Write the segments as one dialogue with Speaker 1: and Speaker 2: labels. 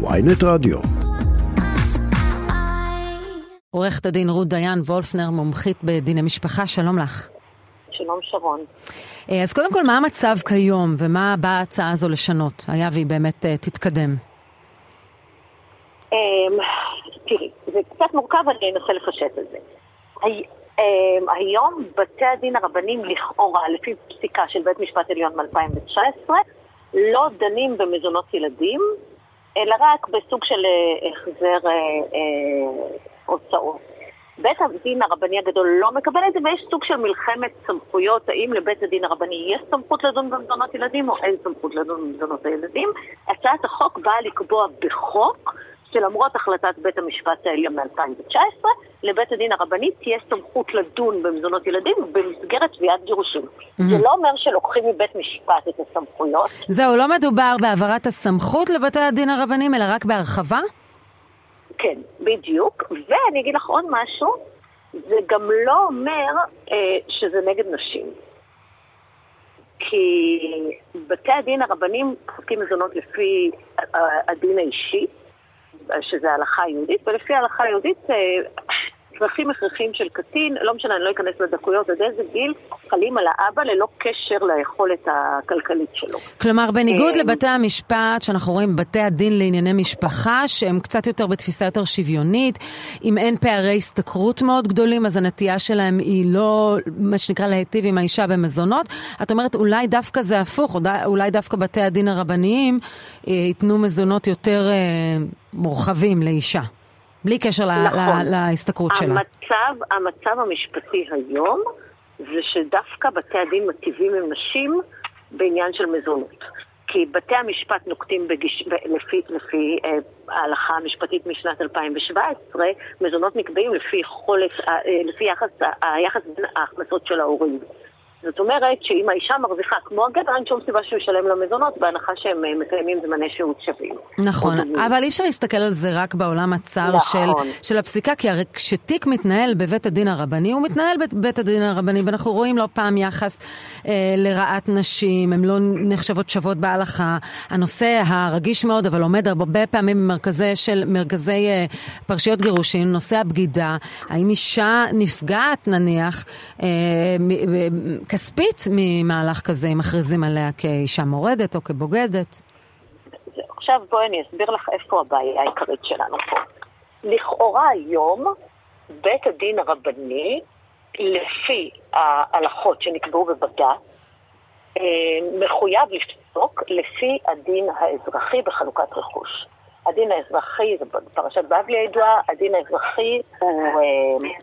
Speaker 1: ויינט רדיו.
Speaker 2: עורכת הדין רות דיין וולפנר, מומחית בדיני משפחה, שלום לך.
Speaker 3: שלום שרון.
Speaker 2: אה, אז קודם כל, מה המצב כיום ומה באה ההצעה הזו לשנות? היה והיא באמת uh, תתקדם.
Speaker 3: אמ, תראי, זה קצת מורכב, אני אנסה לפשט את זה. אמ, היום בתי הדין הרבניים לכאורה, לפי פסיקה של בית משפט עליון מ-2019, לא דנים במזונות ילדים, אלא רק בסוג של אה, החזר אה, אה, הוצאות. בית הדין הרבני הגדול לא מקבל את זה, ויש סוג של מלחמת סמכויות, האם לבית הדין הרבני יש סמכות לדון במזונות ילדים או אין סמכות לדון במזונות הילדים. הצעת החוק באה לקבוע בחוק שלמרות החלטת בית המשפט העליון מ-2019, לבית הדין הרבני תהיה סמכות לדון במזונות ילדים במסגרת תביעת גירושים. Mm-hmm. זה לא אומר שלוקחים מבית משפט את הסמכויות.
Speaker 2: זהו, לא מדובר בהעברת הסמכות לבתי הדין הרבניים, אלא רק בהרחבה?
Speaker 3: כן, בדיוק. ואני אגיד לך עוד משהו, זה גם לא אומר אה, שזה נגד נשים. כי בתי הדין הרבניים פוסקים מזונות לפי הדין האישי, שזה ההלכה היהודית, ולפי ההלכה היהודית אה, צרכים הכרחיים של קטין, לא משנה, אני לא אכנס לדקויות עד איזה גיל, חלים על האבא ללא קשר ליכולת הכלכלית שלו.
Speaker 2: כלומר, בניגוד אה, לבתי המשפט, שאנחנו רואים בתי הדין לענייני משפחה, שהם קצת יותר בתפיסה יותר שוויונית, אם אין פערי השתכרות מאוד גדולים, אז הנטייה שלהם היא לא, מה שנקרא, להיטיב עם האישה במזונות. את אומרת, אולי דווקא זה הפוך, אולי דווקא בתי הדין הרבניים אה, ייתנו מזונות יותר אה, מורחבים לאישה. בלי קשר נכון. להשתכרות שלה.
Speaker 3: המצב, המצב המשפטי היום זה שדווקא בתי הדין מטיבים עם נשים בעניין של מזונות. כי בתי המשפט נוקטים בגיש... לפי, לפי אה, ההלכה המשפטית משנת 2017, מזונות נקבעים לפי, יכולת, אה, לפי יחס, היחס בין ההכנסות של ההורים. זאת אומרת שאם האישה מרוויחה כמו הגבר, אין שום סיבה שהוא ישלם למזונות, בהנחה שהם אה, מקיימים זמני שהות שווים.
Speaker 2: נכון, אבל אי אפשר להסתכל על זה רק בעולם הצר נכון. של, של הפסיקה, כי הרי כשתיק מתנהל בבית הדין הרבני, הוא מתנהל בבית הדין הרבני, ואנחנו רואים לא פעם יחס אה, לרעת נשים, הן לא נחשבות שוות בהלכה. הנושא הרגיש מאוד, אבל עומד הרבה פעמים במרכזי של, מרכזי אה, פרשיות גירושין, נושא הבגידה. האם אישה נפגעת, נניח, אה, כספית ממהלך כזה, אם מכריזים עליה כאישה מורדת או כבוגדת?
Speaker 3: עכשיו בואי אני אסביר לך איפה הבעיה העיקרית שלנו פה. לכאורה היום בית הדין הרבני, לפי ההלכות שנקבעו בבג"ץ, אה, מחויב לפסוק לפי הדין האזרחי בחלוקת רכוש. הדין האזרחי, פרשת בבלי הידועה, הדין האזרחי הוא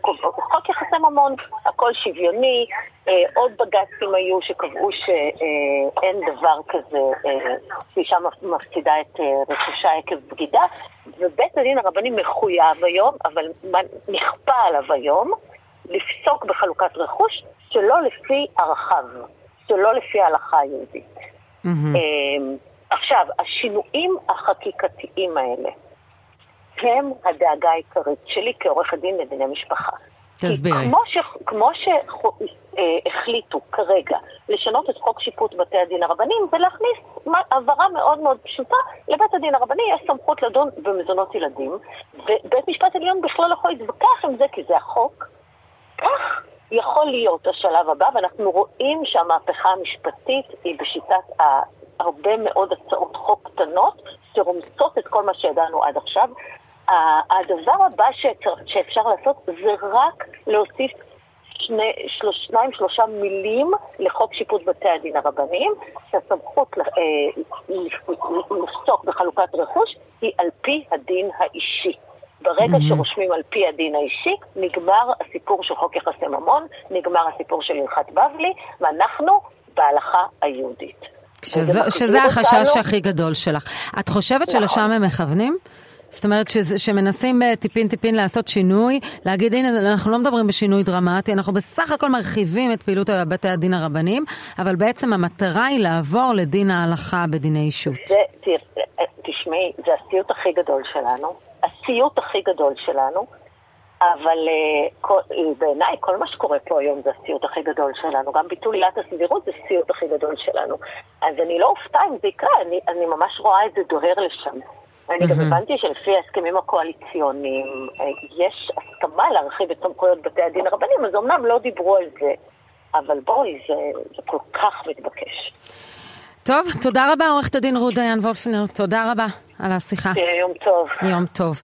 Speaker 3: אה, חוק יחסי ממון, הכל שוויוני, אה, עוד בג"צים היו שקבעו שאין דבר כזה אה, שאישה מפסידה את רכושה עקב בגידה, ובית הדין הרבני מחויב היום, אבל נכפה עליו היום, לפסוק בחלוקת רכוש שלא לפי ערכיו, שלא לפי ההלכה היהודית. Mm-hmm. עכשיו, השינויים החקיקתיים האלה הם הדאגה העיקרית שלי כעורכת דין לדיני משפחה.
Speaker 2: תסבירי.
Speaker 3: כמו, ש, כמו שהחליטו כרגע לשנות את חוק שיפוט בתי הדין הרבניים ולהכניס הבהרה מאוד מאוד פשוטה, לבית הדין הרבני יש סמכות לדון במזונות ילדים, ובית משפט עליון בכלל לא יכול להתווכח עם זה כי זה החוק. כך יכול להיות השלב הבא, ואנחנו רואים שהמהפכה המשפטית היא בשיטת הרבה מאוד הצעות חוק קטנות שרומסות את כל מה שידענו עד עכשיו. הדבר הבא שאפשר לעשות זה רק להוסיף שני, שלוש, שניים, שלושה מילים לחוק שיפוט בתי הדין הרבניים, שהסמכות אה, לפסוק בחלוקת רכוש היא על פי הדין האישי. ברגע mm-hmm. שרושמים על פי הדין האישי, נגמר הסיפור של חוק יחסי ממון, נגמר הסיפור של הלכת בבלי, ואנחנו בהלכה היהודית.
Speaker 2: שזו, שזה החשש הכי גדול שלך. את חושבת נכון. שלשם הם מכוונים? זאת אומרת שזה, שמנסים אה, טיפין טיפין לעשות שינוי, להגיד הנה אנחנו לא מדברים בשינוי דרמטי, אנחנו בסך הכל מרחיבים את פעילות בתי הדין הרבניים, אבל בעצם המטרה היא לעבור לדין ההלכה בדיני אישות.
Speaker 3: זה, תשמעי, זה הסיוט הכי גדול שלנו, הסיוט הכי גדול שלנו, אבל uh, בעיניי כל מה שקורה פה היום זה הסיוט הכי גדול שלנו. גם ביטול עילת הסבירות זה הסיוט הכי גדול שלנו. אז אני לא אופתע אם זה יקרה, אני, אני ממש רואה את זה דוהר לשם. אני גם הבנתי שלפי ההסכמים הקואליציוניים יש הסכמה להרחיב את סמכויות בתי הדין הרבניים, אז אמנם לא דיברו על זה, אבל בואי, זה, זה כל כך מתבקש.
Speaker 2: טוב, תודה רבה עורכת הדין רות דיין וולפנר, תודה רבה על השיחה.
Speaker 3: יום טוב.
Speaker 2: יום טוב.